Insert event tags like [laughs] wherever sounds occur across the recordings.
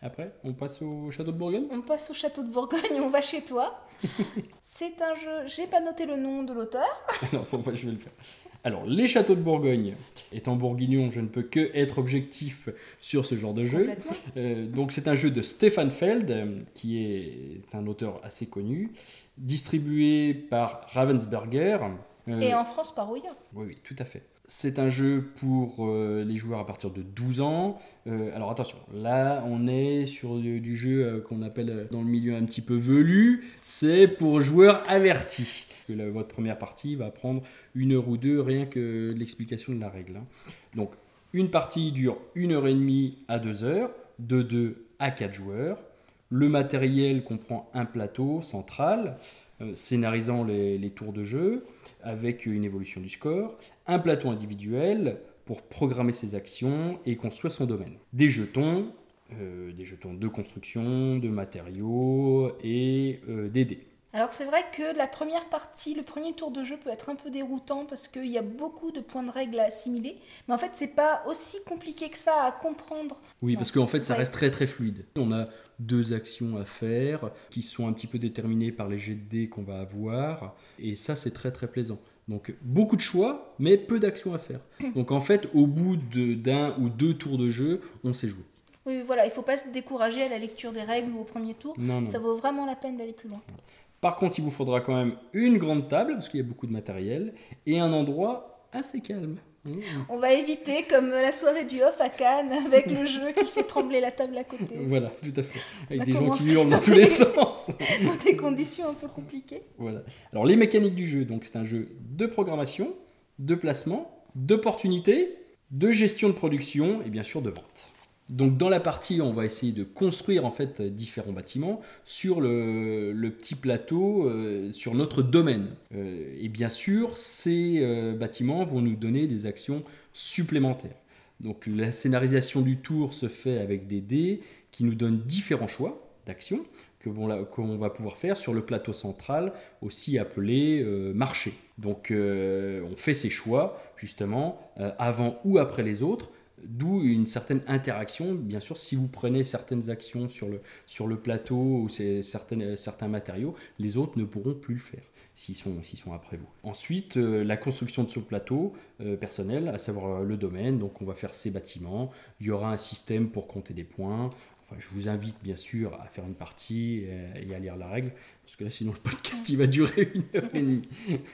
Après, on passe au château de Bourgogne On passe au château de Bourgogne, on va chez toi. [laughs] C'est un jeu, j'ai pas noté le nom de l'auteur. [laughs] Alors, bon, bah, je vais le faire. Alors, les châteaux de Bourgogne, étant bourguignon, je ne peux que être objectif sur ce genre de jeu. Euh, donc, c'est un jeu de Stefan Feld, euh, qui est un auteur assez connu, distribué par Ravensburger. Euh, Et en France par Ouya. Oui, oui, tout à fait. C'est un jeu pour euh, les joueurs à partir de 12 ans. Euh, alors attention, là on est sur du, jeu euh, qu'on appelle dans le milieu un petit peu velu. C'est pour joueurs avertis. Que la- votre première partie va prendre une heure ou deux rien que l'explication de la règle. hein. Donc une partie dure une heure et demie à deux heures, de 2 à 4 joueurs. Le matériel comprend un plateau central, scénarisant les, les tours de jeu, avec une évolution du score, un plateau individuel pour programmer ses actions et construire son domaine. Des jetons, euh, des jetons de construction, de matériaux et euh, des dés. Alors c'est vrai que la première partie, le premier tour de jeu peut être un peu déroutant parce qu'il y a beaucoup de points de règles à assimiler. Mais en fait, c'est pas aussi compliqué que ça à comprendre. Oui, parce qu'en fait, ça reste très très fluide. On a deux actions à faire qui sont un petit peu déterminées par les jets de dés qu'on va avoir. Et ça, c'est très très plaisant. Donc, beaucoup de choix, mais peu d'actions à faire. [clears throat] Donc, en fait, au bout de- d'un ou deux tours de jeu, on sait jouer. Oui, voilà, il faut pas se décourager à la lecture des règles ou au premier tour. Non, non. Ça vaut vraiment la peine d'aller plus loin. Par contre, il vous faudra quand même une grande table, parce qu'il y a beaucoup de matériel, et un endroit assez calme. On va éviter comme la soirée du off à Cannes avec le jeu qui fait trembler la table à côté. Voilà, tout à fait. Avec des gens qui hurlent dans tous les sens. [laughs] Dans des conditions un peu compliquées. Voilà. Alors les mécaniques du jeu, donc c'est un jeu de programmation, de placement, d'opportunité, de gestion de production et bien sûr de vente. Donc dans la partie, on va essayer de construire en fait différents bâtiments sur le, petit plateau, euh, sur notre domaine. Euh, et bien sûr, ces euh, bâtiments vont nous donner des actions supplémentaires. Donc la scénarisation du tour se fait avec des dés qui nous donnent différents choix d'actions qu'on va pouvoir faire sur le plateau central, aussi appelé marché. Donc on fait ses choix justement avant ou après les autres, d'où une certaine interaction. Bien sûr, si vous prenez certaines actions sur le, plateau ou certaines, certains matériaux, les autres ne pourront plus le faire s'ils sont, sont après vous. Ensuite, euh, la construction de ce plateau euh, personnel, à savoir euh, le domaine. Donc, on va faire ces bâtiments. Il y aura un système pour compter des points. Enfin, je vous invite bien sûr à faire une partie et, et à lire la règle, parce que là, sinon, le podcast, il va durer une heure et demie.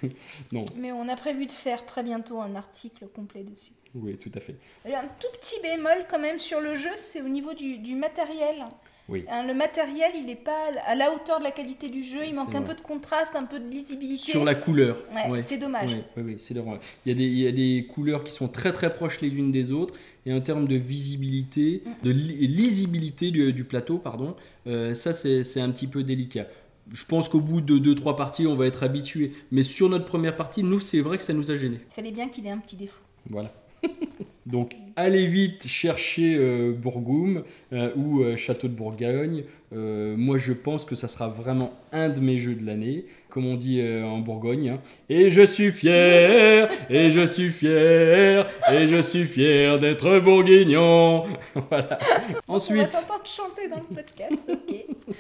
[laughs] non, Mais on a prévu de faire très bientôt un article complet dessus. oui, tout à fait. Un tout petit bémol quand même sur le jeu, c'est au niveau du, du matériel. Oui. Hein, le matériel, il n'est pas à la hauteur de la qualité du jeu, il manque un peu de contraste, un peu de lisibilité. Sur la couleur. Ouais, ouais. c'est dommage. C'est. Il y, a des, il y a des couleurs qui sont très très proches les unes des autres, et en termes de visibilité, de li- lisibilité du, du plateau, pardon, euh, ça c'est c'est un petit peu délicat. Je pense qu'au bout de 2-3 parties, on va être habitué. Mais sur notre première partie, nous, c'est vrai que ça nous a gênés. Il fallait bien qu'il ait un petit défaut. Voilà. [laughs] Donc, allez vite chercher euh, Bourgoum euh, ou euh, Château de Bourgogne. Moi, je pense que ça sera vraiment un de mes jeux de l'année, comme on dit en Bourgogne. hein. Et je suis fier, et je suis fier, et je suis fier d'être bourguignon. [laughs] voilà. On va Ensuite, t'entendre chanter dans le podcast, ok